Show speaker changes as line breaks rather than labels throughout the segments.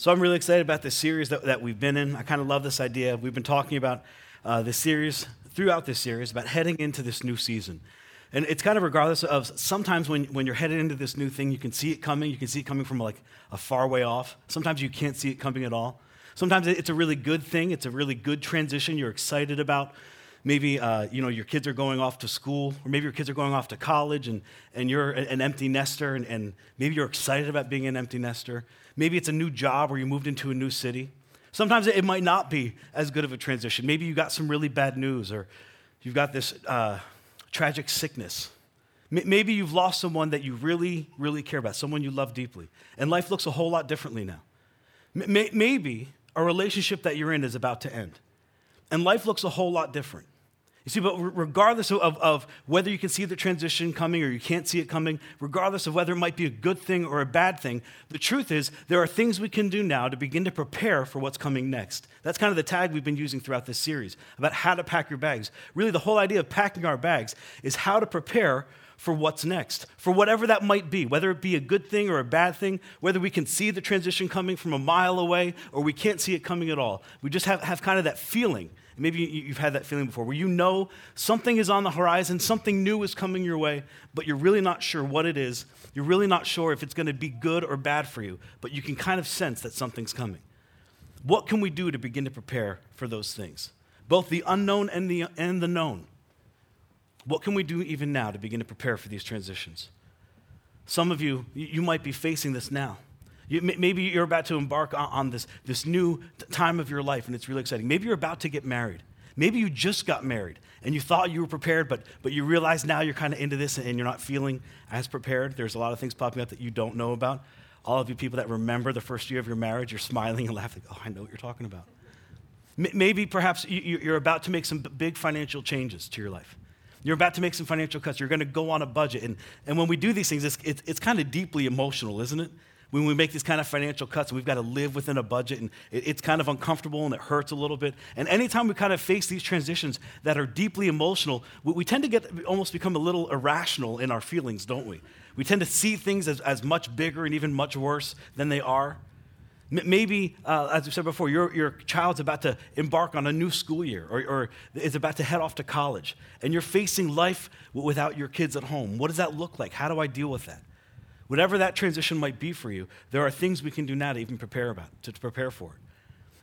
So I'm really excited about this series that, that we've been in. I kind of love this idea. We've been talking about uh, this series throughout this series about heading into this new season. And it's kind of regardless of sometimes when, when you're headed into this new thing, you can see it coming. You can see it coming from like a far way off. Sometimes you can't see it coming at all. Sometimes it's a really good thing. It's a really good transition you're excited about. Maybe uh, you know your kids are going off to school, or maybe your kids are going off to college, and, and you're an empty nester, and, and maybe you're excited about being an empty nester. Maybe it's a new job or you moved into a new city. Sometimes it might not be as good of a transition. Maybe you got some really bad news or you've got this uh, tragic sickness. Maybe you've lost someone that you really, really care about, someone you love deeply, and life looks a whole lot differently now. Maybe a relationship that you're in is about to end, and life looks a whole lot different. You see, but regardless of, of, whether you can see the transition coming or you can't see it coming, regardless of whether it might be a good thing or a bad thing, the truth is there are things we can do now to begin to prepare for what's coming next. That's kind of the tag we've been using throughout this series about how to pack your bags. Really, the whole idea of packing our bags is how to prepare for what's next, for whatever that might be, whether it be a good thing or a bad thing, whether we can see the transition coming from a mile away or we can't see it coming at all. We just have, have kind of that feeling Maybe you've had that feeling before where you know something is on the horizon, something new is coming your way, but you're really not sure what it is. You're really not sure if it's going to be good or bad for you, but you can kind of sense that something's coming. What can we do to begin to prepare for those things? Both the unknown and the, and the known. What can we do even now to begin to prepare for these transitions? Some of you, you might be facing this now. You, maybe you're about to embark on, on this, this new time of your life and it's really exciting. Maybe you're about to get married. Maybe you just got married and you thought you were prepared, but, but you realize now you're kind of into this and you're not feeling as prepared. There's a lot of things popping up that you don't know about. All of you people that remember the first year of your marriage, you're smiling and laughing. Oh, I know what you're talking about. Maybe perhaps you're about to make some big financial changes to your life. You're about to make some financial cuts. You're going to go on a budget. And, and when we do these things, it's, it's, it's kind of deeply emotional, isn't it? when we make these kind of financial cuts we've got to live within a budget and it's kind of uncomfortable and it hurts a little bit. And anytime we kind of face these transitions that are deeply emotional, we, tend to get almost become a little irrational in our feelings, don't we? We tend to see things as, as much bigger and even much worse than they are. Maybe, uh, as we said before, your, your child's about to embark on a new school year or, or is about to head off to college, and you're facing life without your kids at home. What does that look like? How do I deal with that? Whatever that transition might be for you, there are things we can do now to even prepare about, to, prepare for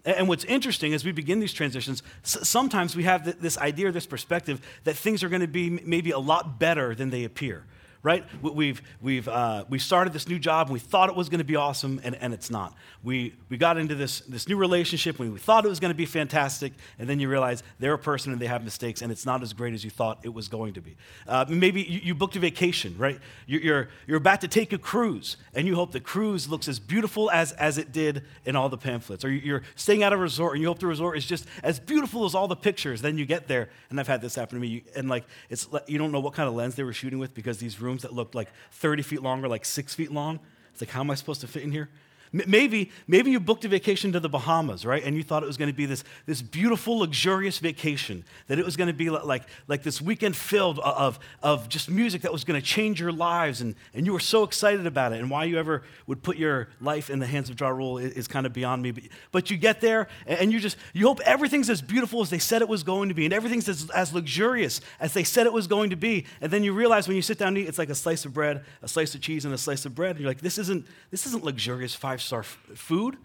it. And what's interesting as we begin these transitions, sometimes we have this idea, this perspective that things are going to be maybe a lot better than they appear right? We've, we've, uh, we started this new job and we thought it was going to be awesome, and, and it's not. We, we got into this, this new relationship and we thought it was going to be fantastic, and then you realize they're a person and they have mistakes, and it's not as great as you thought it was going to be. Uh, maybe you, you, booked a vacation, right? You're, you're, you're about to take a cruise, and you hope the cruise looks as beautiful as, as it did in all the pamphlets. Or you're staying at a resort and you hope the resort is just as beautiful as all the pictures. Then you get there, and I've had this happen to me, and like, it's, you don't know what kind of lens they were shooting with because these rooms rooms that looked like 30 feet long or like six feet long. It's like, how am I supposed to fit in here? Maybe, maybe you booked a vacation to the Bahamas, right? And you thought it was going to be this, this beautiful, luxurious vacation, that it was going to be like, like this weekend filled of, of just music that was going to change your lives. And, and you were so excited about it. And why you ever would put your life in the hands of Ja Rule is, is kind of beyond me. But, but you get there and you just, you hope everything's as beautiful as they said it was going to be. And everything's as, as luxurious as they said it was going to be. And then you realize when you sit down and eat, it's like a slice of bread, a slice of cheese, and a slice of bread. And you're like, this isn't, this isn't luxurious five star food.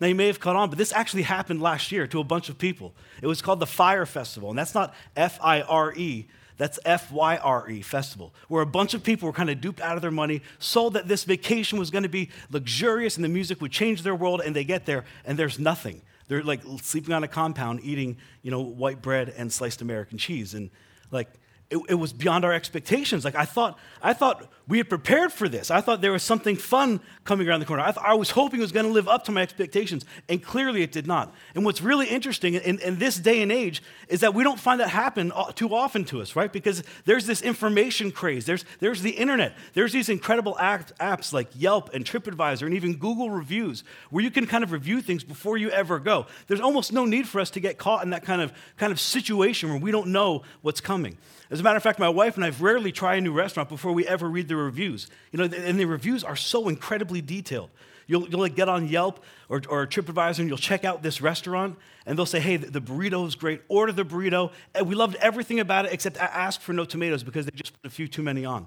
Now, you may have caught on, but this actually happened last year to a bunch of people. It was called the Fyre Festival, and that's not F I R E, that's F Y R E Festival, where a bunch of people were kind of duped out of their money, sold that this vacation was going to be luxurious and the music would change their world, and they get there and there's nothing. They're like sleeping on a compound, eating, you know, white bread and sliced American cheese. And like, it, it, was beyond our expectations. Like I thought, I thought we had prepared for this. I thought there was something fun coming around the corner. I, th- I was hoping it was going to live up to my expectations, and clearly it did not. And what's really interesting in, in this day and age is that we don't find that happen too often to us, right? Because there's this information craze. There's, there's the internet. There's these incredible apps like Yelp and TripAdvisor and even Google reviews where you can kind of review things before you ever go. There's almost no need for us to get caught in that kind of, kind of situation where we don't know what's coming. As a matter of fact, my wife and I rarely try a new restaurant before we ever read the reviews. You know, and the reviews are so incredibly detailed. You'll, you'll like get on Yelp or, or TripAdvisor and you'll check out this restaurant and they'll say, hey, the, the burrito is great. Order the burrito. And we loved everything about it except I asked for no tomatoes because they just put a few too many on.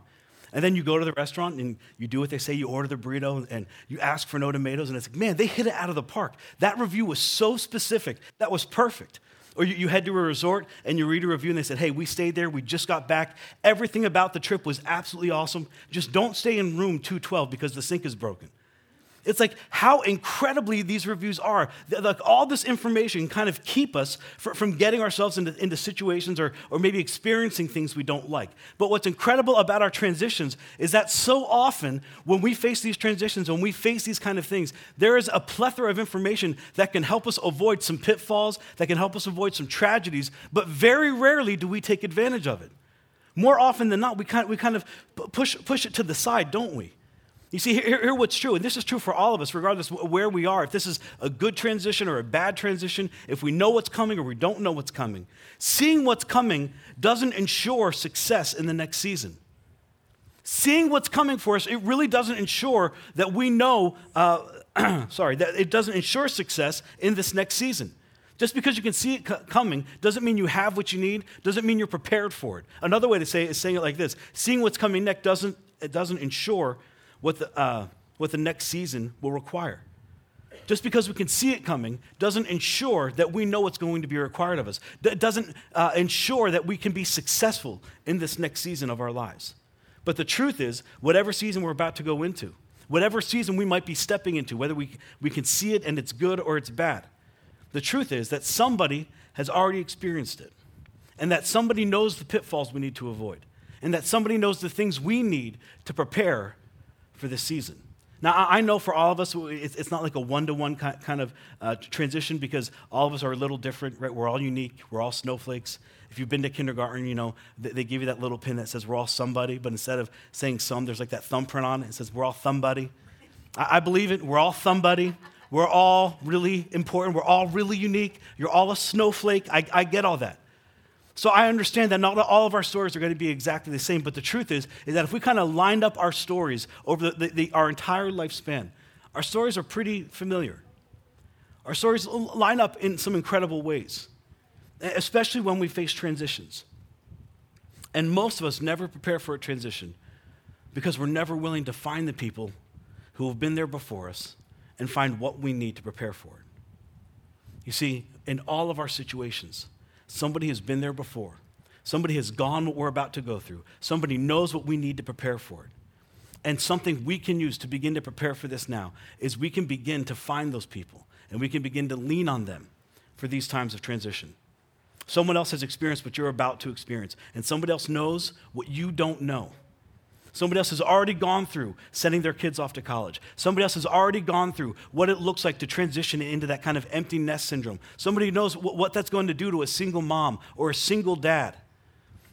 And then you go to the restaurant and you do what they say, you order the burrito and you ask for no tomatoes, and it's like, man, they hit it out of the park. That review was so specific. That was perfect. Or you, you head to a resort and you read a review and they said, hey, we stayed there, we just got back. Everything about the trip was absolutely awesome. Just don't stay in room 212 because the sink is broken. It's like how incredibly these reviews are. Like all this information kind of keep us from getting ourselves into, into situations or, or maybe experiencing things we don't like. But what's incredible about our transitions is that so often when we face these transitions, when we face these kind of things, there is a plethora of information that can help us avoid some pitfalls, that can help us avoid some tragedies, but very rarely do we take advantage of it. More often than not, we kind, we kind of push, push it to the side, don't we? You see, here, here what's true, and this is true for all of us, regardless of where we are. If this is a good transition or a bad transition, if we know what's coming or we don't know what's coming, seeing what's coming doesn't ensure success in the next season. Seeing what's coming for us, it really doesn't ensure that we know, uh, sorry, that it doesn't ensure success in this next season. Just because you can see it coming doesn't mean you have what you need, doesn't mean you're prepared for it. Another way to say it is saying it like this seeing what's coming next doesn't, it doesn't ensure what the, uh, what the next season will require. Just because we can see it coming doesn't ensure that we know what's going to be required of us. It doesn't uh, ensure that we can be successful in this next season of our lives. But the truth is, whatever season we're about to go into, whatever season we might be stepping into, whether we, we can see it and it's good or it's bad, the truth is that somebody has already experienced it. And that somebody knows the pitfalls we need to avoid. And that somebody knows the things we need to prepare for this season. Now, I know for all of us, it's not like a one to one kind of uh, transition because all of us are a little different, right? We're all unique, we're all snowflakes. If you've been to kindergarten, you know, they give you that little pin that says we're all somebody, but instead of saying some, there's like that thumbprint on it. It says we're all somebody. I believe it, we're all somebody. We're all really important, we're all really unique. You're all a snowflake. I, I get all that. So I understand that not all of our stories are going to be exactly the same, but the truth is, is that if we kind of lined up our stories over the, the, the, our entire lifespan, our stories are pretty familiar. Our stories line up in some incredible ways, especially when we face transitions. And most of us never prepare for a transition because we're never willing to find the people who have been there before us and find what we need to prepare for it. You see, in all of our situations, Somebody has been there before. Somebody has gone what we're about to go through. Somebody knows what we need to prepare for it. And something we can use to begin to prepare for this now is we can begin to find those people and we can begin to lean on them for these times of transition. Someone else has experienced what you're about to experience, and somebody else knows what you don't know. Somebody else has already gone through sending their kids off to college. Somebody else has already gone through what it looks like to transition into that kind of empty nest syndrome. Somebody knows what that's going to do to a single mom or a single dad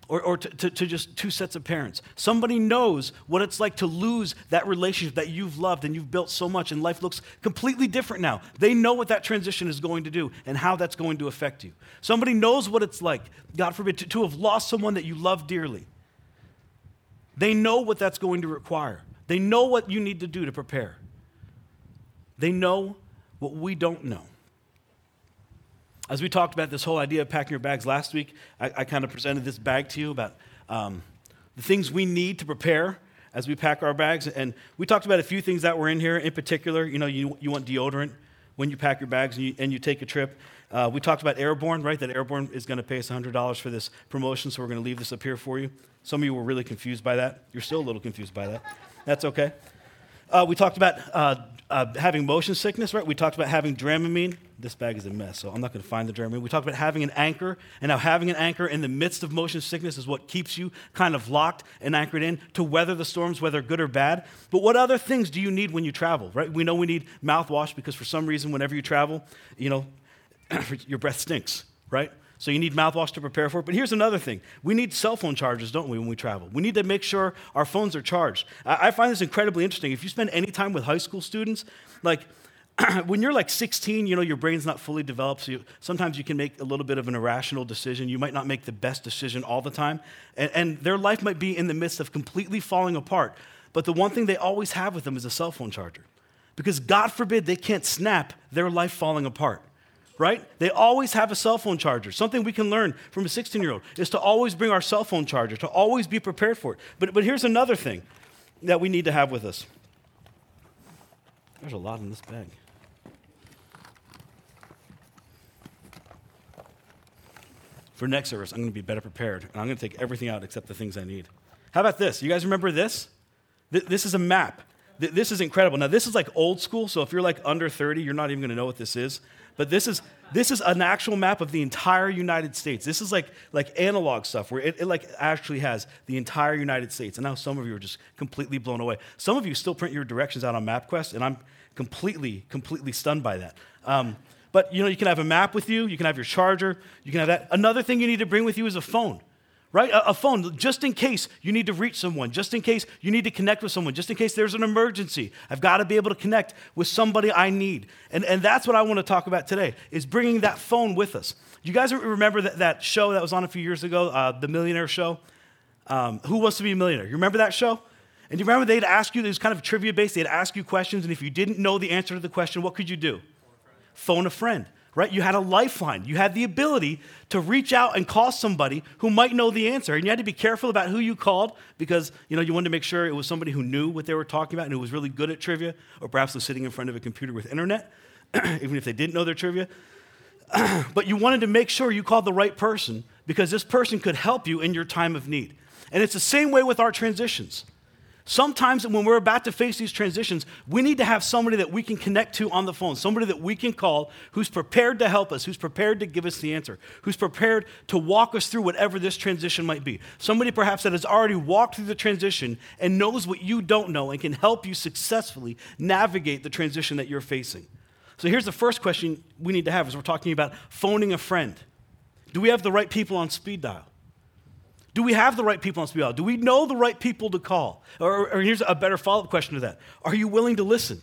or, or to, to, to, just two sets of parents. Somebody knows what it's like to lose that relationship that you've loved and you've built so much, and life looks completely different now. They know what that transition is going to do and how that's going to affect you. Somebody knows what it's like, God forbid, to, to have lost someone that you love dearly they know what that's going to require. They know what you need to do to prepare. They know what we don't know. As we talked about this whole idea of packing your bags last week, I, I kind of presented this bag to you about um, the things we need to prepare as we pack our bags. And we talked about a few things that were in here. In particular, you know, you, you want deodorant when you pack your bags and you, and you take a trip. Uh, we talked about Airborne, right? That Airborne is going to pay us $100 for this promotion, so we're going to leave this up here for you. Some of you were really confused by that. You're still a little confused by that. That's okay. Uh, we talked about uh, uh, having motion sickness, right? We talked about having Dramamine. This bag is a mess, so I'm not going to find the Dramamine. We talked about having an anchor, and how having an anchor in the midst of motion sickness is what keeps you kind of locked and anchored in to weather the storms, whether good or bad. But what other things do you need when you travel, right? We know we need mouthwash because for some reason, whenever you travel, you know, your breath stinks, right? So you need mouthwash to prepare for it. But here's another thing we need cell phone chargers, don't we, when we travel? We need to make sure our phones are charged. I find this incredibly interesting. If you spend any time with high school students, like, when you're like 16, you know, your brain's not fully developed, so you, sometimes you can make a little bit of an irrational decision. You might not make the best decision all the time. And, and their life might be in the midst of completely falling apart. But the one thing they always have with them is a cell phone charger. Because God forbid they can't snap their life falling apart right? They always have a cell phone charger. Something we can learn from a 16 year old is to always bring our cell phone charger, to always be prepared for it. But, but here's another thing that we need to have with us there's a lot in this bag. For next service, I'm going to be better prepared, and I'm going to take everything out except the things I need. How about this? You guys remember this? This is a map. This is incredible. Now, this is like old school, so if you're like under 30, you're not even going to know what this is. But this is this is an actual map of the entire United States. This is like like analog stuff where it, it like actually has the entire United States. And now some of you are just completely blown away. Some of you still print your directions out on MapQuest, and I'm completely completely stunned by that. Um, but you know, you can have a map with you. You can have your charger. You can have that. Another thing you need to bring with you is a phone right? A, a, phone, just in case you need to reach someone, just in case you need to connect with someone, just in case there's an emergency. I've got to be able to connect with somebody I need. And, and that's what I want to talk about today, is bringing that phone with us. You guys remember that, that show that was on a few years ago, uh, the Millionaire Show? Um, Who Wants to Be a Millionaire? You remember that show? And you remember they'd ask you, it was kind of trivia based, they'd ask you questions, and if you didn't know the answer to the question, what could you do? Phone a friend right? You had a lifeline. You had the ability to reach out and call somebody who might know the answer. And you had to be careful about who you called because, you know, you wanted to make sure it was somebody who knew what they were talking about and who was really good at trivia, or perhaps was sitting in front of a computer with internet, even if they didn't know their trivia. but you wanted to make sure you called the right person because this person could help you in your time of need. And it's the same way with our transitions. Sometimes when we're about to face these transitions, we need to have somebody that we can connect to on the phone, somebody that we can call who's prepared to help us, who's prepared to give us the answer, who's prepared to walk us through whatever this transition might be. Somebody perhaps that has already walked through the transition and knows what you don't know and can help you successfully navigate the transition that you're facing. So here's the first question we need to have as we're talking about phoning a friend. Do we have the right people on speed dial? Do we have the right people on speed dial? Do we know the right people to call? Or, or here's a better follow up question to that Are you willing to listen?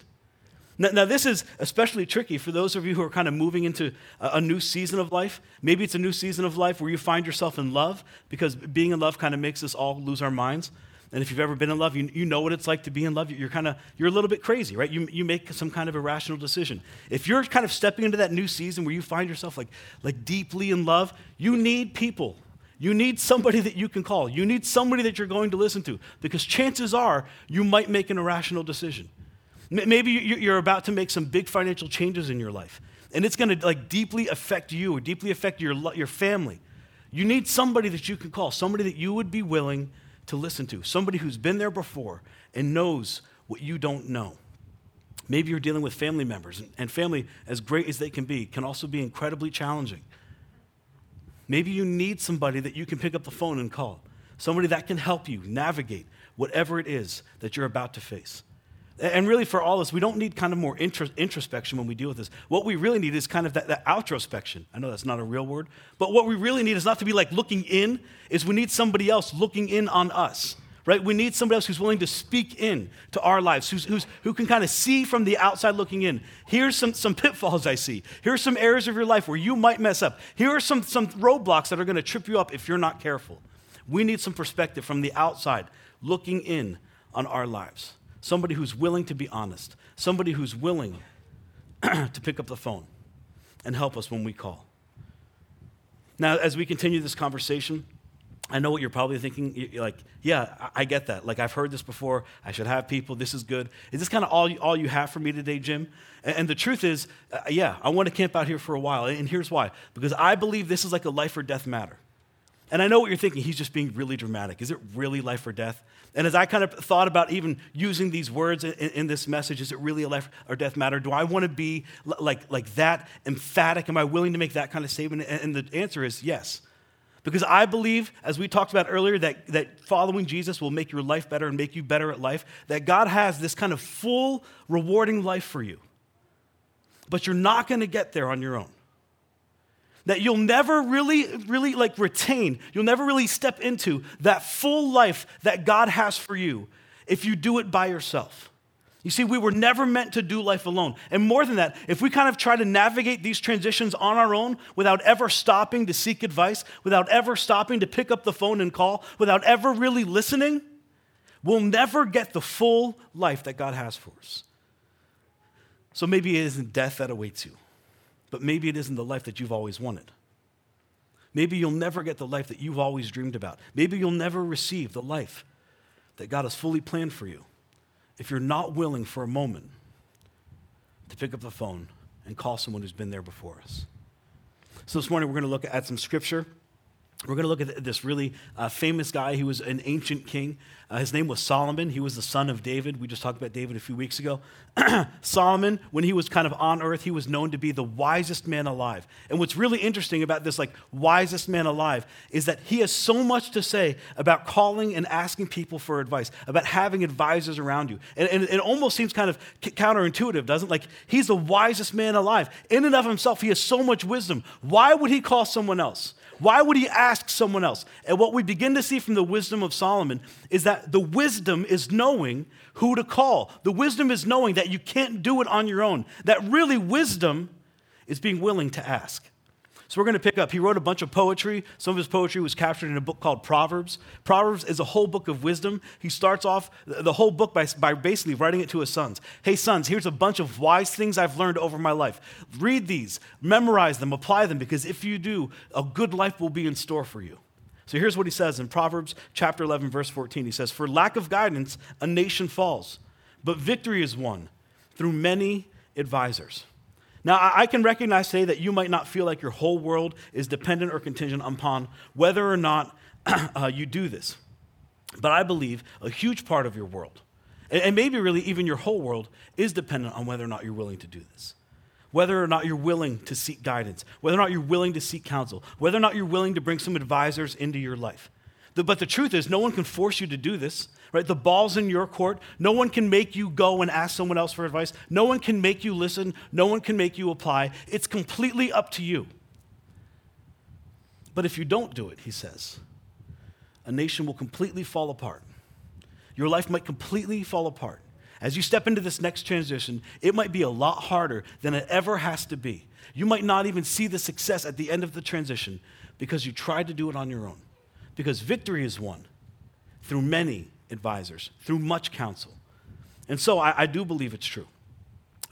Now, now, this is especially tricky for those of you who are kind of moving into a, a, new season of life. Maybe it's a new season of life where you find yourself in love because being in love kind of makes us all lose our minds. And if you've ever been in love, you, you know what it's like to be in love. You're kind of, you're a little bit crazy, right? You, you make some kind of irrational decision. If you're kind of stepping into that new season where you find yourself like, like deeply in love, you need people you need somebody that you can call. You need somebody that you're going to listen to because chances are you might make an irrational decision. Maybe you're about to make some big financial changes in your life and it's going to like deeply affect you or deeply affect your, your family. You need somebody that you can call, somebody that you would be willing to listen to, somebody who's been there before and knows what you don't know. Maybe you're dealing with family members, and family, as great as they can be, can also be incredibly challenging. Maybe you need somebody that you can pick up the phone and call, somebody that can help you navigate whatever it is that you're about to face. And really, for all us, we don't need kind of more introspection when we deal with this. What we really need is kind of that, that outrospection. I know that's not a real word, but what we really need is not to be like looking in, is we need somebody else looking in on us right? We need somebody else who's willing to speak in to our lives, who's, who's, who can kind of see from the outside looking in. Here's some, some pitfalls I see. Here's some areas of your life where you might mess up. Here are some, some roadblocks that are going to trip you up if you're not careful. We need some perspective from the outside looking in on our lives. Somebody who's willing to be honest, somebody who's willing to pick up the phone and help us when we call. Now, as we continue this conversation, I know what you're probably thinking. You're like, yeah, I get that. Like, I've heard this before. I should have people. This is good. Is this kind of all, all you have for me today, Jim? And, and the truth is, uh, yeah, I want to camp out here for a while. And here's why because I believe this is like a life or death matter. And I know what you're thinking. He's just being really dramatic. Is it really life or death? And as I kind of thought about even using these words in, in this message, is it really a life or death matter? Do I want to be like, like that emphatic? Am I willing to make that kind of statement? And the answer is yes. Because I believe, as we talked about earlier, that, that following Jesus will make your life better and make you better at life, that God has this kind of full, rewarding life for you. But you're not going to get there on your own. That you'll never really, really like retain, you'll never really step into that full life that God has for you if you do it by yourself. You see, we were never meant to do life alone. And more than that, if we kind of try to navigate these transitions on our own without ever stopping to seek advice, without ever stopping to pick up the phone and call, without ever really listening, we'll never get the full life that God has for us. So maybe it isn't death that awaits you, but maybe it isn't the life that you've always wanted. Maybe you'll never get the life that you've always dreamed about. Maybe you'll never receive the life that God has fully planned for you if you're not willing for a moment to pick up the phone and call someone who's been there before us. So this morning we're going to look at some scripture we're going to look at this really uh, famous guy. He was an ancient king. Uh, his name was Solomon. He was the son of David. We just talked about David a few weeks ago. Solomon, when he was kind of on earth, he was known to be the wisest man alive. And what's really interesting about this, like, wisest man alive, is that he has so much to say about calling and asking people for advice, about having advisors around you. And, and it almost seems kind of counterintuitive, doesn't it? Like, he's the wisest man alive. In and of himself, he has so much wisdom. Why would he call someone else? Why would he ask someone else? And what we begin to see from the wisdom of Solomon is that the wisdom is knowing who to call. The wisdom is knowing that you can't do it on your own. That really wisdom is being willing to ask. So we're going to pick up. He wrote a bunch of poetry. Some of his poetry was captured in a book called Proverbs. Proverbs is a whole book of wisdom. He starts off the whole book by, by basically writing it to his sons. Hey, sons, here's a bunch of wise things I've learned over my life. Read these, memorize them, apply them, because if you do, a good life will be in store for you. So here's what he says in Proverbs chapter 11, verse 14. He says, For lack of guidance, a nation falls, but victory is won through many advisors. Now, I can recognize today that you might not feel like your whole world is dependent or contingent upon whether or not uh, you do this. But I believe a huge part of your world, and maybe really even your whole world, is dependent on whether or not you're willing to do this. Whether or not you're willing to seek guidance, whether or not you're willing to seek counsel, whether or not you're willing to bring some advisors into your life. But the truth is, no one can force you to do this right? The ball's in your court. No one can make you go and ask someone else for advice. No one can make you listen. No one can make you apply. It's completely up to you. But if you don't do it, he says, a nation will completely fall apart. Your life might completely fall apart. As you step into this next transition, it might be a lot harder than it ever has to be. You might not even see the success at the end of the transition because you tried to do it on your own. Because victory is won through many advisors, through much counsel. And so I, I do believe it's true.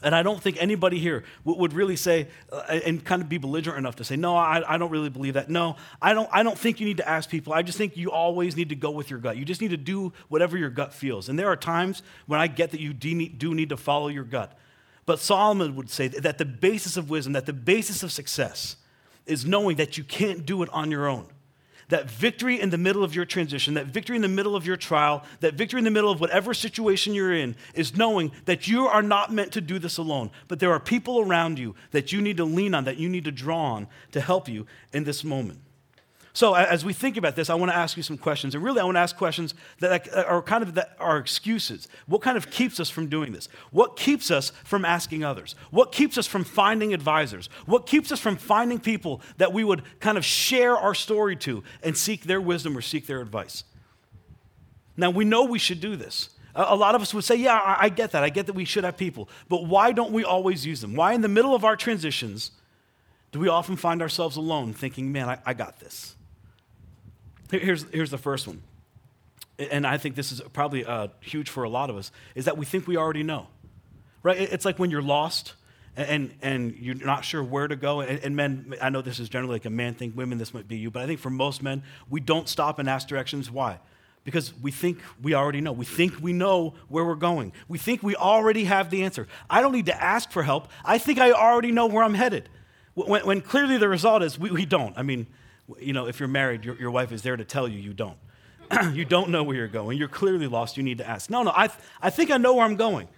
And I don't think anybody here would really say uh, and kind of be belligerent enough to say, no, I, I, don't really believe that. No, I don't, I don't think you need to ask people. I just think you always need to go with your gut. You just need to do whatever your gut feels. And there are times when I get that you do need, do need to follow your gut. But Solomon would say that the basis of wisdom, that the basis of success is knowing that you can't do it on your own that victory in the middle of your transition, that victory in the middle of your trial, that victory in the middle of whatever situation you're in is knowing that you are not meant to do this alone, but there are people around you that you need to lean on, that you need to draw on to help you in this moment. So, as we think about this, I want to ask you some questions. And really, I want to ask questions that uh, are kind of that excuses. What kind of keeps us from doing this? What keeps us from asking others? What keeps us from finding advisors? What keeps us from finding people that we would kind of share our story to and seek their wisdom or seek their advice? Now, we know we should do this. A lot of us would say, Yeah, I get that. I get that we should have people. But why don't we always use them? Why, in the middle of our transitions, do we often find ourselves alone thinking, Man, I, I got this? Here's, here's the first one. And I think this is probably uh, huge for a lot of us, is that we think we already know. Right? It's like when you're lost and, and you're not sure where to go. And, and, men, I know this is generally like a man thing, women, this might be you, but I think for most men, we don't stop and ask directions. Why? Because we think we already know. We think we know where we're going. We think we already have the answer. I don't need to ask for help. I think I already know where I'm headed. When, when clearly the result is we, we don't. I mean, you know, if you're married, your, your wife is there to tell you you don't. you don't know where you're going. You're clearly lost. You need to ask. No, no, I, th- I think I know where I'm going.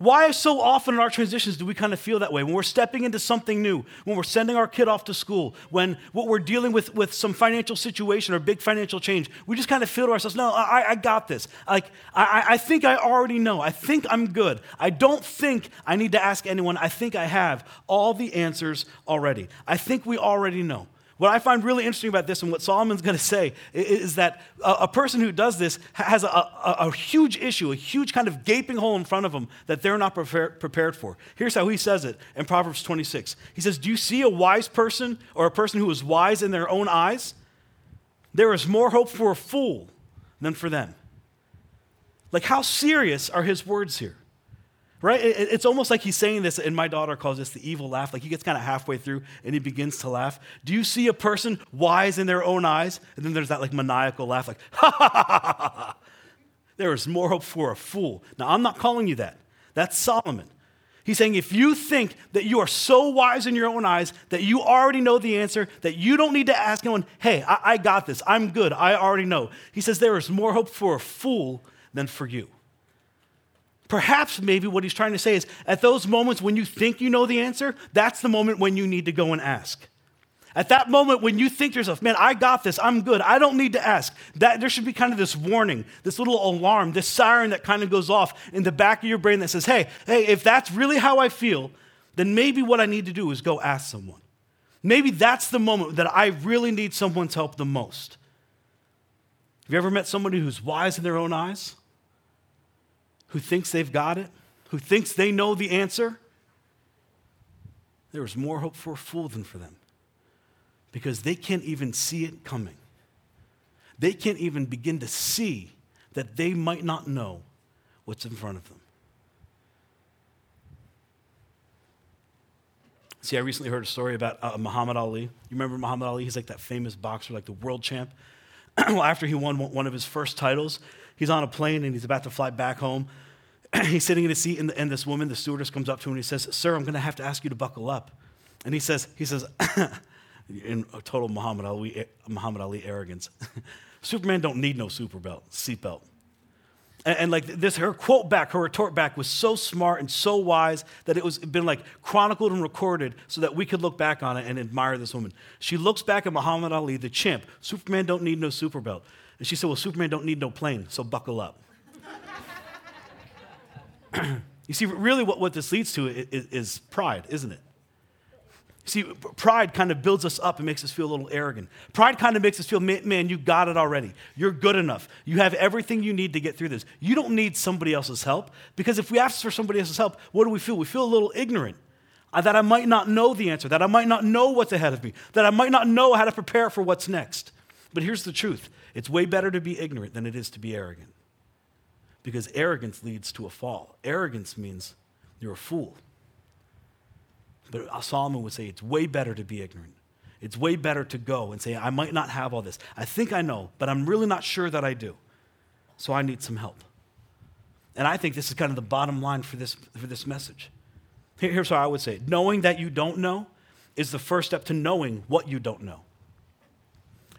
Why so often in our transitions do we kind of feel that way? When we're stepping into something new, when we're sending our kid off to school, when what we're dealing with with some financial situation or big financial change, we just kind of feel to ourselves, no, I, I got this. Like, I, I think I already know. I think I'm good. I don't think I need to ask anyone. I think I have all the answers already. I think we already know. What I find really interesting about this and what Solomon's going to say is that a, person who does this has a, a, a, huge issue, a huge kind of gaping hole in front of them that they're not prepared for. Here's how he says it in Proverbs 26. He says, Do you see a wise person or a person who is wise in their own eyes? There is more hope for a fool than for them. Like, how serious are his words here? Right? It's almost like he's saying this, and my daughter calls this the evil laugh. Like he gets kind of halfway through and he begins to laugh. Do you see a person wise in their own eyes? And then there's that like maniacal laugh, like, ha ha ha ha ha ha. There is more hope for a fool. Now, I'm not calling you that. That's Solomon. He's saying if you think that you are so wise in your own eyes that you already know the answer, that you don't need to ask anyone, hey, I, I got this, I'm good, I already know. He says there is more hope for a fool than for you. Perhaps maybe what he's trying to say is at those moments when you think you know the answer, that's the moment when you need to go and ask. At that moment, when you think to yourself, man, I got this, I'm good, I don't need to ask, that there should be kind of this warning, this little alarm, this siren that kind of goes off in the back of your brain that says, hey, hey, if that's really how I feel, then maybe what I need to do is go ask someone. Maybe that's the moment that I really need someone's help the most. Have you ever met somebody who's wise in their own eyes? Who thinks they've got it? Who thinks they know the answer? There is more hope for a fool than for them because they can't even see it coming. They can't even begin to see that they might not know what's in front of them. See, I recently heard a story about uh, Muhammad Ali. You remember Muhammad Ali? He's like that famous boxer, like the world champ. well, after he won one of his first titles, he's on a plane and he's about to fly back home. he's sitting in his seat, and, and this woman, the stewardess, comes up to him and he says, Sir, I'm going to have to ask you to buckle up. And he says, he says in total Muhammad Ali, Muhammad Ali arrogance. Superman don't need no super belt, seatbelt. And, and, like this, her quote back, her retort back was so smart and so wise that it was been like chronicled and recorded so that we could look back on it and admire this woman. She looks back at Muhammad Ali, the champ. Superman don't need no super belt. And she said, Well, Superman don't need no plane, so buckle up. you see, really what, what this leads to is, is pride, isn't it? See, pride kind of builds us up and makes us feel a little arrogant. Pride kind of makes us feel, man, you got it already. You're good enough. You have everything you need to get through this. You don't need somebody else's help because if we ask for somebody else's help, what do we feel? We feel a little ignorant. Uh, that I might not know the answer, that I might not know what's ahead of me, that I might not know how to prepare for what's next. But here's the truth it's way better to be ignorant than it is to be arrogant. Because arrogance leads to a fall. Arrogance means you're a fool. But Solomon would say it's way better to be ignorant. It's way better to go and say, I might not have all this. I think I know, but I'm really not sure that I do. So I need some help. And I think this is kind of the bottom line for this, for this message. Here's how I would say knowing that you don't know is the first step to knowing what you don't know.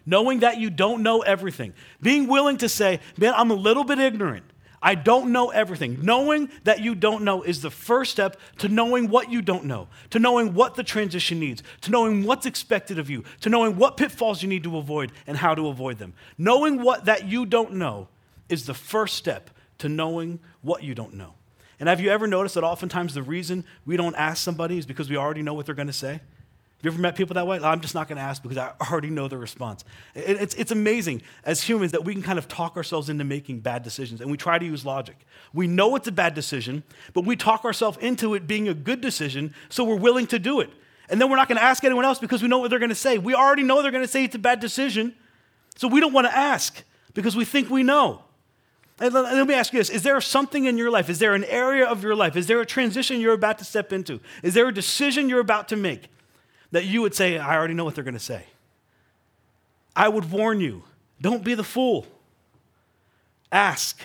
Knowing that you don't know everything. Being willing to say, man, I'm a little bit ignorant. I don't know everything. Knowing that you don't know is the first step to knowing what you don't know, to knowing what the transition needs, to knowing what's expected of you, to knowing what pitfalls you need to avoid and how to avoid them. Knowing what that you don't know is the first step to knowing what you don't know. And have you ever noticed that oftentimes the reason we don't ask somebody is because we already know what they're going to say? You ever met people that way? I'm just not going to ask because I already know the response. It's, it's amazing as humans that we can kind of talk ourselves into making bad decisions and we try to use logic. We know it's a bad decision, but we talk ourselves into it being a good decision, so we're willing to do it. And then we're not going to ask anyone else because we know what they're going to say. We already know they're going to say it's a bad decision, so we don't want to ask because we think we know. And let me ask you this Is there something in your life? Is there an area of your life? Is there a transition you're about to step into? Is there a decision you're about to make? That you would say, I already know what they're going to say. I would warn you don't be the fool. Ask.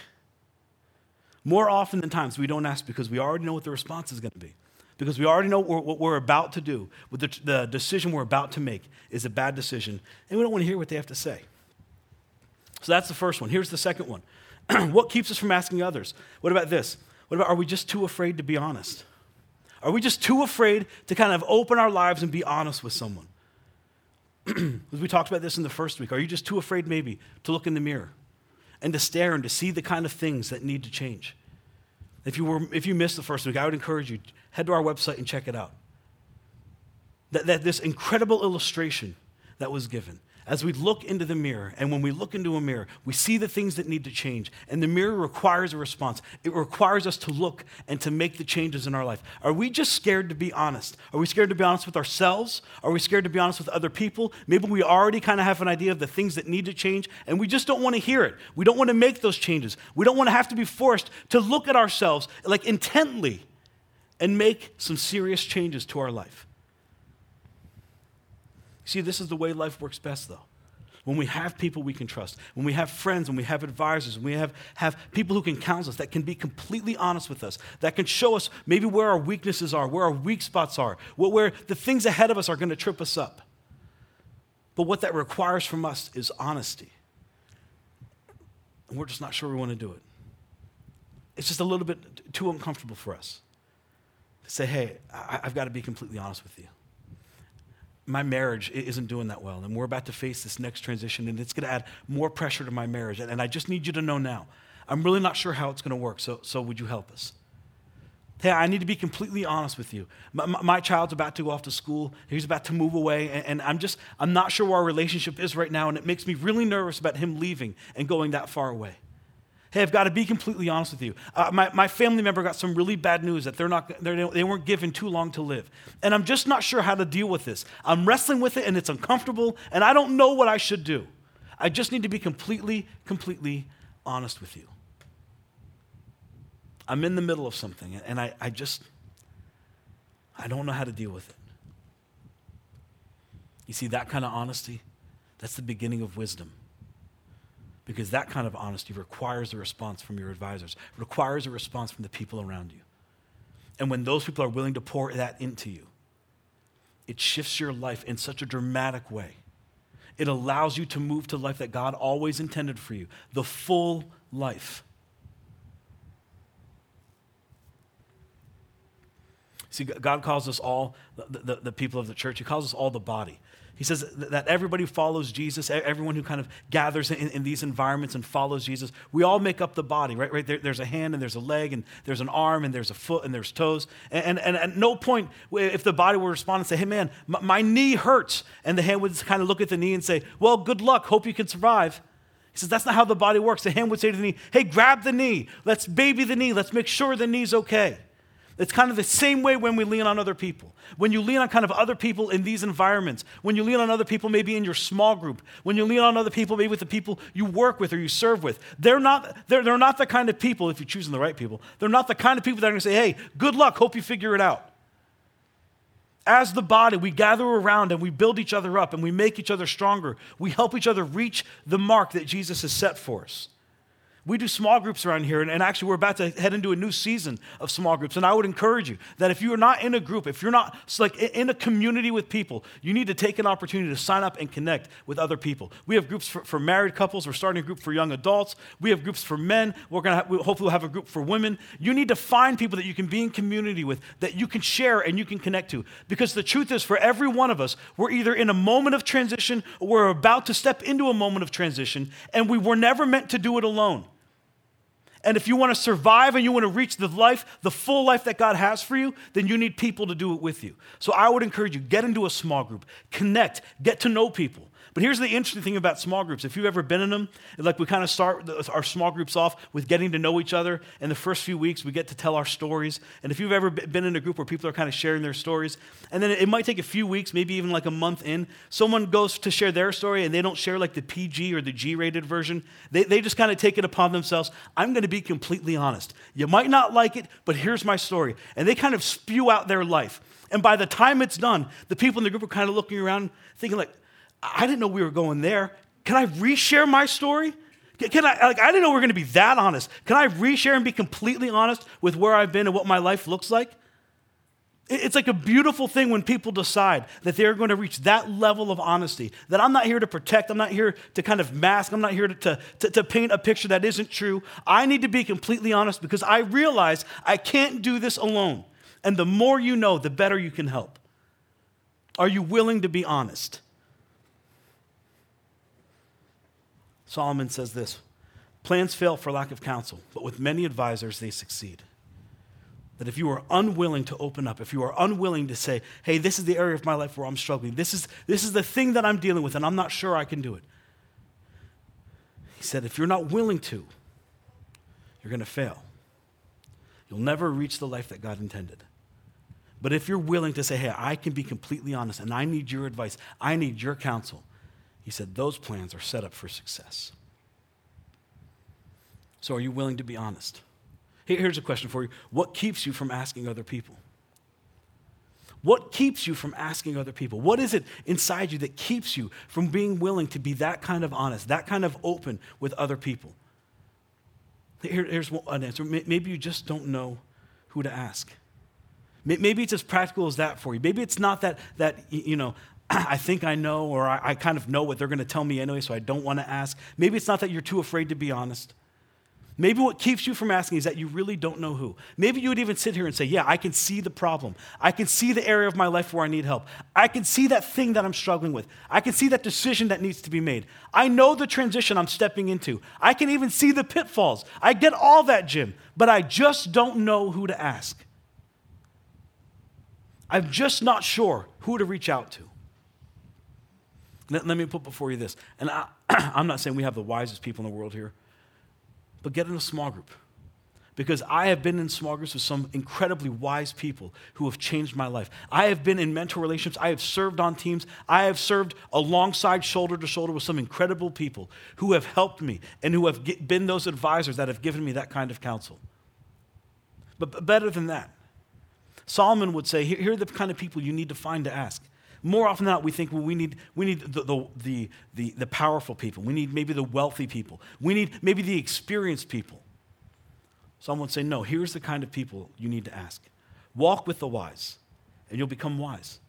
More often than times, we don't ask because we already know what the response is going to be. Because we already know what we're about to do, what the, the decision we're about to make is a bad decision, and we don't want to hear what they have to say. So that's the first one. Here's the second one. what keeps us from asking others? What about this? What about are we just too afraid to be honest? Are we just too afraid to kind of open our lives and be honest with someone? We talked about this in the first week. Are you just too afraid, maybe, to look in the mirror and to stare and to see the kind of things that need to change? If you, were, if you missed the first week, I would encourage you, head to our website and check it out. That, that this incredible illustration that was given as we look into the mirror, and when we look into a mirror, we see the things that need to change, and the mirror requires a response. It requires us to look and to make the changes in our life. Are we just scared to be honest? Are we scared to be honest with ourselves? Are we scared to be honest with other people? Maybe we already kind of have an idea of the things that need to change, and we just don't want to hear it. We don't want to make those changes. We don't want to have to be forced to look at ourselves like intently and make some serious changes to our life. See, this is the way life works best, though. When we have people we can trust, when we have friends, when we have advisors, when we have, have people who can counsel us, that can be completely honest with us, that can show us maybe where our weaknesses are, where our weak spots are, where the things ahead of us are going to trip us up. But what that requires from us is honesty. And we're just not sure we want to do it. It's just a little bit too uncomfortable for us to say, hey, I, have got to be completely honest with you my marriage isn't doing that well, and we're about to face this next transition, and it's going to add more pressure to my marriage. And, I just need you to know now, I'm really not sure how it's going to work, so, so would you help us? Hey, I need to be completely honest with you. My, my, child's about to go off to school. He's about to move away, and, and I'm just, I'm not sure where our relationship is right now, and it makes me really nervous about him leaving and going that far away. Hey, I've got to be completely honest with you. Uh, my, my family member got some really bad news that they're not, they're, they weren't given too long to live. And I'm just not sure how to deal with this. I'm wrestling with it and it's uncomfortable and I don't know what I should do. I just need to be completely, completely honest with you. I'm in the middle of something and I, I just, I don't know how to deal with it. You see, that kind of honesty, that's the beginning of wisdom because that kind of honesty requires a response from your advisors, requires a response from the people around you. And when those people are willing to pour that into you, it shifts your life in such a dramatic way. It allows you to move to life that God always intended for you, the full life. See, God calls us all, the, the, the, people of the church, He calls us all the body. He says that everybody follows Jesus, everyone who kind of gathers in, in, these environments and follows Jesus, we all make up the body, right? right? There, there's a hand and there's a leg and there's an arm and there's a foot and there's toes. And, and, and at no point, if the body would respond and say, hey man, my, my knee hurts, and the hand would kind of look at the knee and say, well, good luck, hope you can survive. He says that's not how the body works. The hand would say to the knee, hey, grab the knee, let's baby the knee, let's make sure the knee's okay. It's kind of the same way when we lean on other people. When you lean on kind of other people in these environments, when you lean on other people maybe in your small group, when you lean on other people maybe with the people you work with or you serve with, they're not, they're, they're not the kind of people, if you're choosing the right people, they're not the kind of people that are going to say, hey, good luck, hope you figure it out. As the body, we gather around and we build each other up and we make each other stronger. We help each other reach the mark that Jesus has set for us we do small groups around here, and, and, actually, we're about to head into a new season of small groups. And I would encourage you that if you are not in a group, if you're not like in a community with people, you need to take an opportunity to sign up and connect with other people. We have groups for, for married couples. We're starting a group for young adults. We have groups for men. We're gonna have, hopefully we'll have a group for women. You need to find people that you can be in community with, that you can share and you can connect to. Because the truth is, for every one of us, we're either in a moment of transition or we're about to step into a moment of transition, and we were never meant to do it alone. And if you want to survive and you want to reach the life, the full life that God has for you, then you need people to do it with you. So I would encourage you get into a small group, connect, get to know people. But here's the interesting thing about small groups. If you've ever been in them, like we kind of start our small groups off with getting to know each other. In the first few weeks, we get to tell our stories. And if you've ever been in a group where people are kind of sharing their stories, and then it might take a few weeks, maybe even like a month in, someone goes to share their story and they don't share like the PG or the G rated version. They, they just kind of take it upon themselves. I'm going to be completely honest. You might not like it, but here's my story. And they kind of spew out their life. And by the time it's done, the people in the group are kind of looking around thinking like, I didn't know we were going there. Can I reshare my story? Can I, like, I didn't know we were going to be that honest. Can I reshare and be completely honest with where I've been and what my life looks like? It's like a beautiful thing when people decide that they're going to reach that level of honesty. That I'm not here to protect, I'm not here to kind of mask, I'm not here to, to, to, paint a picture that isn't true. I need to be completely honest because I realize I can't do this alone. And the more you know, the better you can help. Are you willing to be honest? Solomon says this Plans fail for lack of counsel, but with many advisors, they succeed. That if you are unwilling to open up, if you are unwilling to say, hey, this is the area of my life where I'm struggling, this is, this is the thing that I'm dealing with, and I'm not sure I can do it. He said, if you're not willing to, you're going to fail. You'll never reach the life that God intended. But if you're willing to say, hey, I can be completely honest and I need your advice, I need your counsel, he said, those plans are set up for success. So are you willing to be honest? Here's a question for you What keeps you from asking other people? What keeps you from asking other people? What is it inside you that keeps you from being willing to be that kind of honest, that kind of open with other people? Here, here's an answer. Maybe you just don't know who to ask. Maybe it's as practical as that for you. Maybe it's not that, that you know, I think I know or I, I kind of know what they're going to tell me anyway, so I don't want to ask. Maybe it's not that you're too afraid to be honest. Maybe what keeps you from asking is that you really don't know who. Maybe you would even sit here and say, Yeah, I can see the problem. I can see the area of my life where I need help. I can see that thing that I'm struggling with. I can see that decision that needs to be made. I know the transition I'm stepping into. I can even see the pitfalls. I get all that, Jim, but I just don't know who to ask. I'm just not sure who to reach out to. Let, let me put before you this, and I, I'm not saying we have the wisest people in the world here but get in a small group. Because I have been in small groups with some incredibly wise people who have changed my life. I have been in mentor relationships. I have served on teams. I have served alongside, shoulder to shoulder with some incredible people who have helped me and who have been those advisors that have given me that kind of counsel. But better than that, Solomon would say here are the kind of people you need to find to ask. More often than not, we think, well, we need, we need the, the, the, the, powerful people. We need maybe the wealthy people. We need maybe the experienced people. Someone say, no, here's the kind of people you need to ask. Walk with the wise, and you'll become wise.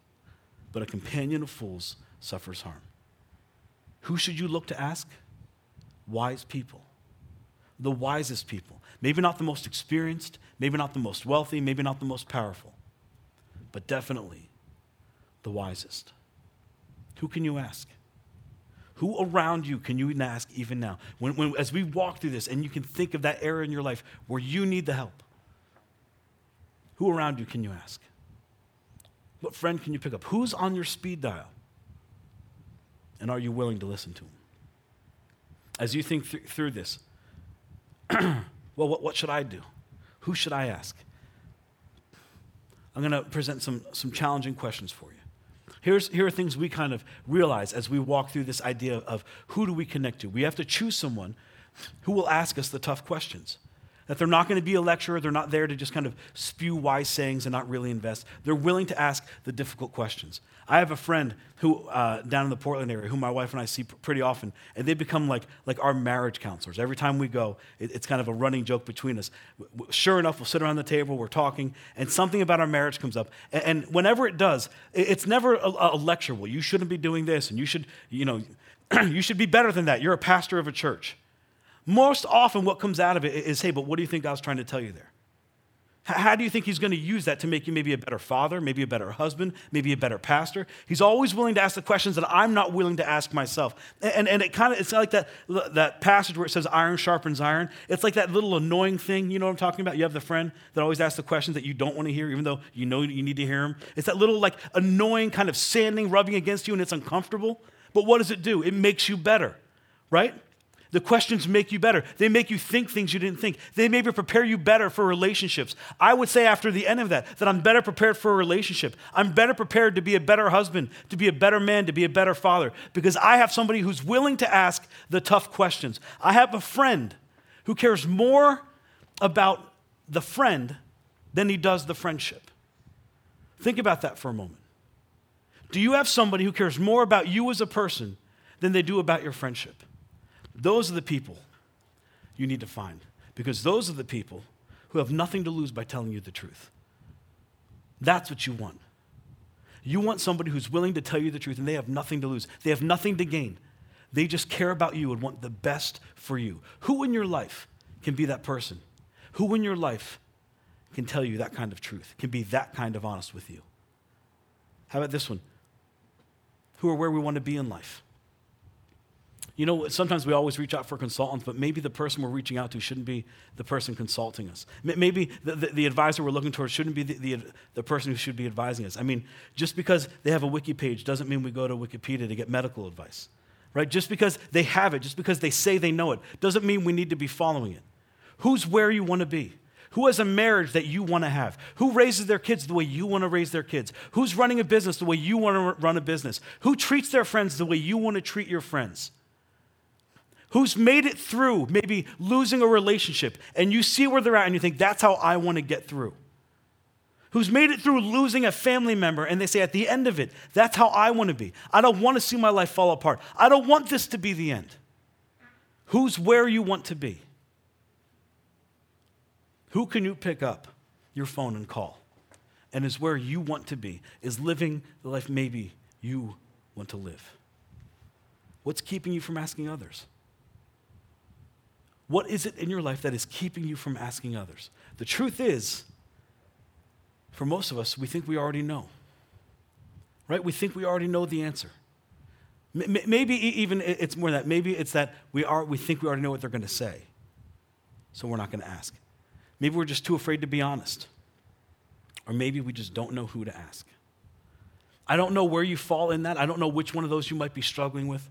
But a companion of fools suffers harm. Who should you look to ask? Wise people. The wisest people. Maybe not the most experienced, maybe not the most wealthy, maybe not the most powerful, but definitely the wisest. Who can you ask? Who around you can you ask even now? When, when, as we walk through this and you can think of that area in your life where you need the help, who around you can you ask? What friend can you pick up? Who's on your speed dial? And are you willing to listen to him? As you think th- through this, well, what, what should I do? Who should I ask? I'm going to present some, some challenging questions for you. Here's, here are things we kind of realize as we walk through this idea of who do we connect to. We have to choose someone who will ask us the tough questions. That they're not going to be a lecturer, they're not there to just kind of spew wise sayings and not really invest. They're willing to ask the difficult questions. I have a friend who uh, down in the Portland area who my wife and I see pretty often, and they become like, like our marriage counselors. Every time we go, it, it's kind of a running joke between us. Sure enough, we'll sit around the table, we're talking, and something about our marriage comes up. And, and whenever it does, it, it's never a, a lecture. Well, you shouldn't be doing this, and you should, you know, you should be better than that. You're a pastor of a church. Most often, what comes out of it is, hey, but what do you think God's trying to tell you there? How do you think he's going to use that to make you maybe a better father, maybe a better husband, maybe a better pastor? He's always willing to ask the questions that I'm not willing to ask myself. And, and it kind of, it's like that, that passage where it says iron sharpens iron. It's like that little annoying thing, you know what I'm talking about? You have the friend that always asks the questions that you don't want to hear, even though you know you need to hear them. It's that little like annoying kind of sanding, rubbing against you, and it's uncomfortable. But what does it do? It makes you better, right? The questions make you better. They make you think things you didn't think. They maybe prepare you better for relationships. I would say after the end of that, that I'm better prepared for a relationship. I'm better prepared to be a better husband, to be a better man, to be a better father, because I have somebody who's willing to ask the tough questions. I have a friend who cares more about the friend than he does the friendship. Think about that for a moment. Do you have somebody who cares more about you as a person than they do about your friendship? Those are the people you need to find because those are the people who have nothing to lose by telling you the truth. That's what you want. You want somebody who's willing to tell you the truth and they have nothing to lose. They have nothing to gain. They just care about you and want the best for you. Who in your life can be that person? Who in your life can tell you that kind of truth, can be that kind of honest with you? How about this one? Who are where we want to be in life? You know, sometimes we always reach out for consultants, but maybe the person we're reaching out to shouldn't be the person consulting us. Maybe the, the, the advisor we're looking towards shouldn't be the, the, the, person who should be advising us. I mean, just because they have a wiki page doesn't mean we go to Wikipedia to get medical advice, right? Just because they have it, just because they say they know it, doesn't mean we need to be following it. Who's where you want to be? Who has a marriage that you want to have? Who raises their kids the way you want to raise their kids? Who's running a business the way you want to run a business? Who treats their friends the way you want to treat your friends? Who's made it through maybe losing a relationship, and you see where they're at and you think, that's how I want to get through. Who's made it through losing a family member, and they say, at the end of it, that's how I want to be. I don't want to see my life fall apart. I don't want this to be the end. Who's where you want to be? Who can you pick up your phone and call? And is where you want to be, is living the life maybe you want to live. What's keeping you from asking others? What is it in your life that is keeping you from asking others? The truth is, for most of us, we think we already know. Right? We think we already know the answer. Maybe even it's more that. Maybe it's that we, are, we think we already know what they're going to say, so we're not going to ask. Maybe we're just too afraid to be honest. Or maybe we just don't know who to ask. I don't know where you fall in that. I don't know which one of those you might be struggling with.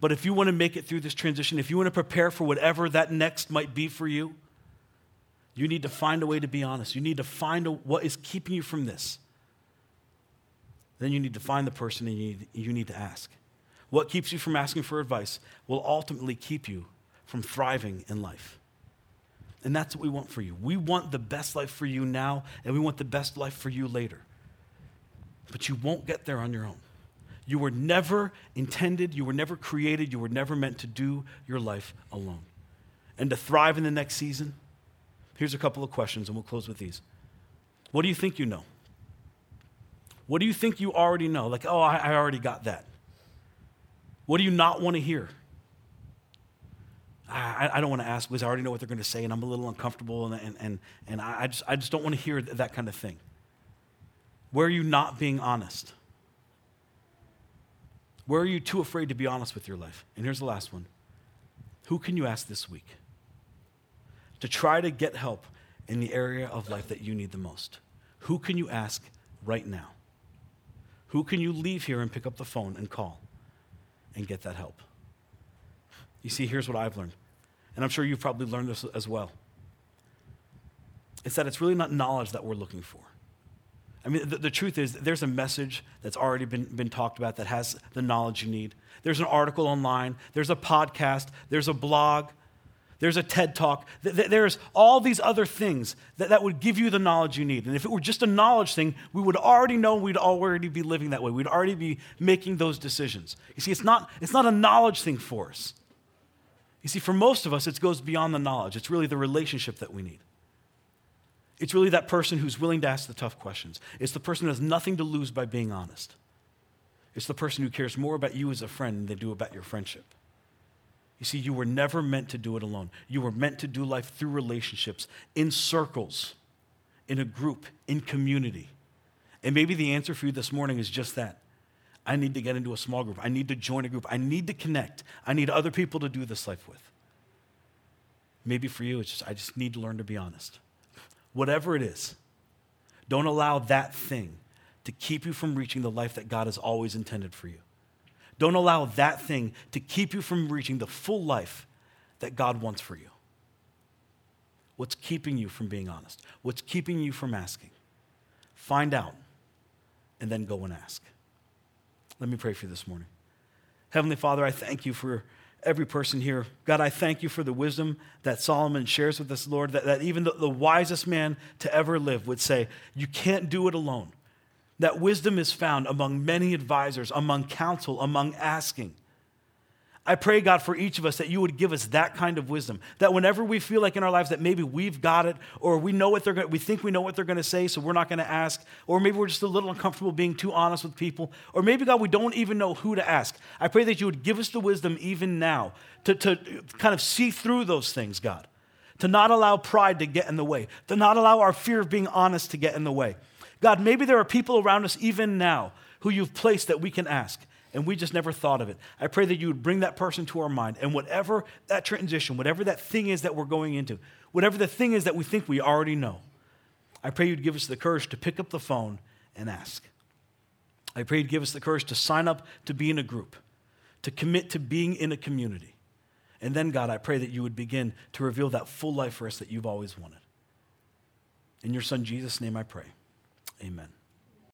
But if you want to make it through this transition, if you want to prepare for whatever that next might be for you, you need to find a way to be honest. You need to find a, what is keeping you from this. Then you need to find the person and you need, you need to ask. What keeps you from asking for advice will ultimately keep you from thriving in life. And that's what we want for you. We want the best life for you now, and we want the best life for you later. But you won't get there on your own. You were never intended, you were never created, you were never meant to do your life alone. And to thrive in the next season, here's a couple of questions, and we'll close with these. What do you think you know? What do you think you already know? Like, oh, I, I already got that. What do you not want to hear? I, I don't want to ask because I already know what they're going to say, and I'm a little uncomfortable, and, and, and, and I, just, I just don't want to hear that kind of thing. Where are you not being honest? Where are you too afraid to be honest with your life? And here's the last one Who can you ask this week to try to get help in the area of life that you need the most? Who can you ask right now? Who can you leave here and pick up the phone and call and get that help? You see, here's what I've learned, and I'm sure you've probably learned this as well. It's that it's really not knowledge that we're looking for. I mean, the, the, truth is, there's a message that's already been, been talked about that has the knowledge you need. There's an article online, there's a podcast, there's a blog, there's a TED talk. There's all these other things that, that would give you the knowledge you need. And if it were just a knowledge thing, we would already know we'd already be living that way. We'd already be making those decisions. You see, it's not, it's not a knowledge thing for us. You see, for most of us, it goes beyond the knowledge, it's really the relationship that we need. It's really that person who's willing to ask the tough questions. It's the person who has nothing to lose by being honest. It's the person who cares more about you as a friend than they do about your friendship. You see, you were never meant to do it alone. You were meant to do life through relationships, in circles, in a group, in community. And maybe the answer for you this morning is just that. I need to get into a small group. I need to join a group. I need to connect. I need other people to do this life with. Maybe for you, it's just, I just need to learn to be honest whatever it is, don't allow that thing to keep you from reaching the life that God has always intended for you. Don't allow that thing to keep you from reaching the full life that God wants for you. What's keeping you from being honest? What's keeping you from asking? Find out and then go and ask. Let me pray for you this morning. Heavenly Father, I thank you for every person here. God, I thank you for the wisdom that Solomon shares with us, Lord, that, that even the, the wisest man to ever live would say, You can't do it alone. That wisdom is found among many advisors, among counsel, among asking. I pray, God, for each of us that you would give us that kind of wisdom. That whenever we feel like in our lives that maybe we've got it, or we know what they're going we think we know what they're going to say, so we're not going to ask, or maybe we're just a little uncomfortable being too honest with people, or maybe, God, we don't even know who to ask. I pray that you would give us the wisdom even now to, to kind of see through those things, God. To not allow pride to get in the way, to not allow our fear of being honest to get in the way. God, maybe there are people around us even now who you've placed that we can ask. And we just never thought of it. I pray that you would bring that person to our mind, and whatever that transition, whatever that thing is that we're going into, whatever the thing is that we think we already know, I pray you'd give us the courage to pick up the phone and ask. I pray you'd give us the courage to sign up to be in a group, to commit to being in a community. And then, God, I pray that you would begin to reveal that full life for us that you've always wanted. In your Son Jesus' name I pray. Amen.